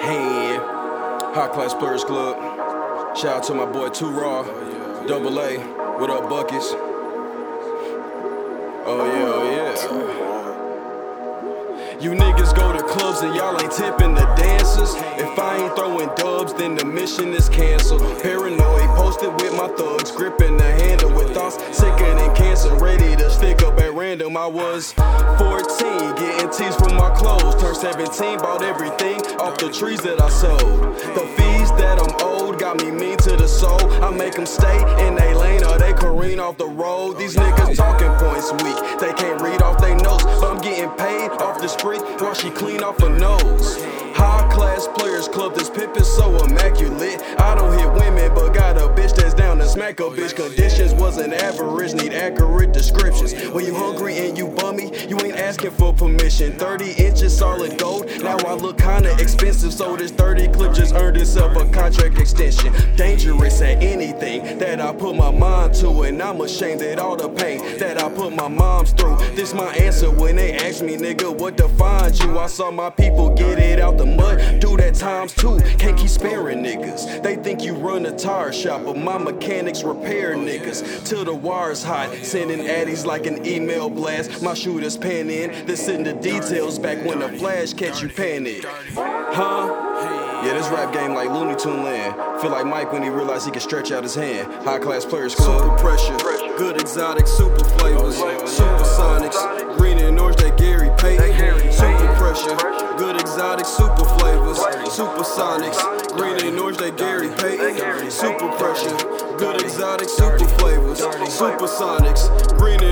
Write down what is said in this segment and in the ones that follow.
Hand. High Class Players Club. Shout out to my boy Too Raw. Double A. What up, Buckets? Oh, yeah, oh, yeah. You niggas go to clubs and y'all ain't tipping the dancers. If I ain't throwing dubs, then the mission is canceled. Paranoid, posted with my thugs, gripping the handle with thoughts sicker than cancer. Ready to stick up at random. I was 14, getting teased from my clothes. Turned 17, bought everything off the trees that I sold. The fees that I'm owed got me mean to the soul. I make them stay in they lane or they careen off the road. These niggas talking points weak, they can't read off they notes. But I'm getting paid off the street while she clean off her nose. High class players club, this pimp is so immaculate. I don't hit women, but got a bitch that's down to smack a oh, bitch. Conditions wasn't average, need accurate descriptions. When you hungry and you bummy, you ain't asking for permission. 30 inches solid gold, now I look kinda expensive, so this 30 clip just earned itself a contract extension. Dangerous at anything that I put my mind to, and I'm ashamed at all the pain that I put my moms through. This my answer when they ask me, nigga, what defines you? I saw my people get it out the mud, do that times two. Can't keep sparing niggas. They think you run a tire shop, but my mechanics repair niggas till the wire's hot. Sending addies like an email blast. My shooters pan in, then send the details back when the flash catch you panic. Huh? Yeah, this rap game like Looney Tune land. Feel like Mike when he realized he could stretch out his hand. High class players club. Super pressure, good exotic, super flavors, oh, supersonics, green and orange that Gary Payton. Super pressure, good exotic, super flavors, supersonics, green and orange that Gary Payton. Super pressure, good exotic, super flavors, supersonics, green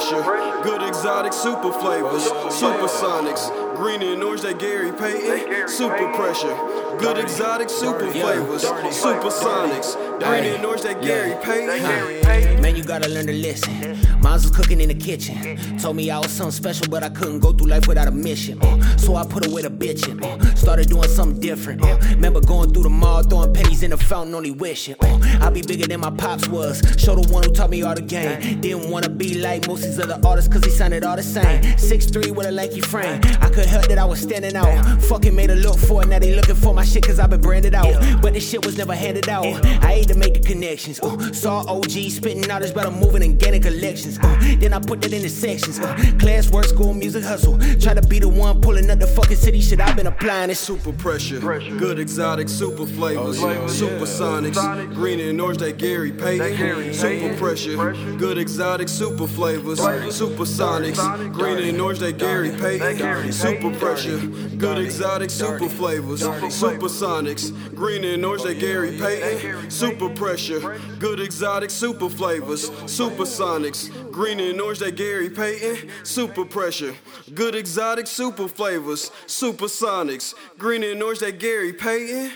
Pressure, good exotic, super flavors, supersonics, green and orange that Gary Payton. Super pressure, good exotic, super flavors, supersonics, green and orange that Gary Payton. Man, you gotta learn to listen. Mine's was cooking in the kitchen. Told me I was something special, but I couldn't go through life without a mission. So I put away the bitching. Started doing something different. Remember going through the mall, throwing pennies in the fountain, only wishing. Uh, I'll be bigger than my pops was. Show the one who taught me all the game. Didn't wanna be like most these other artists, cause he sounded all the same. 6'3 with a lanky frame. I could help that I was standing out. Fucking made a look for it, now they looking for my shit, cause I've been branded out. But this shit was never handed out. I hate to make the connections. Uh, saw OG spitting out his better moving and getting collections. Uh, then I put that into sections. Uh, class, work, school, music, hustle. Try to be the one pulling up the fucking city shit. I've been applying it. Super pressure, good exotic, super flavors, supersonics, green and orange that Gary Payton. Super pressure, good exotic, super flavors, supersonics, green and orange that Gary Payton. Super pressure, good exotic, super flavors, supersonics, green and orange that Gary Payton. Super pressure, good exotic, super flavors, supersonics, green and orange that Gary Payton. Super pressure, good exotic, super flavors, supersonics, green and orange that Gary Payton.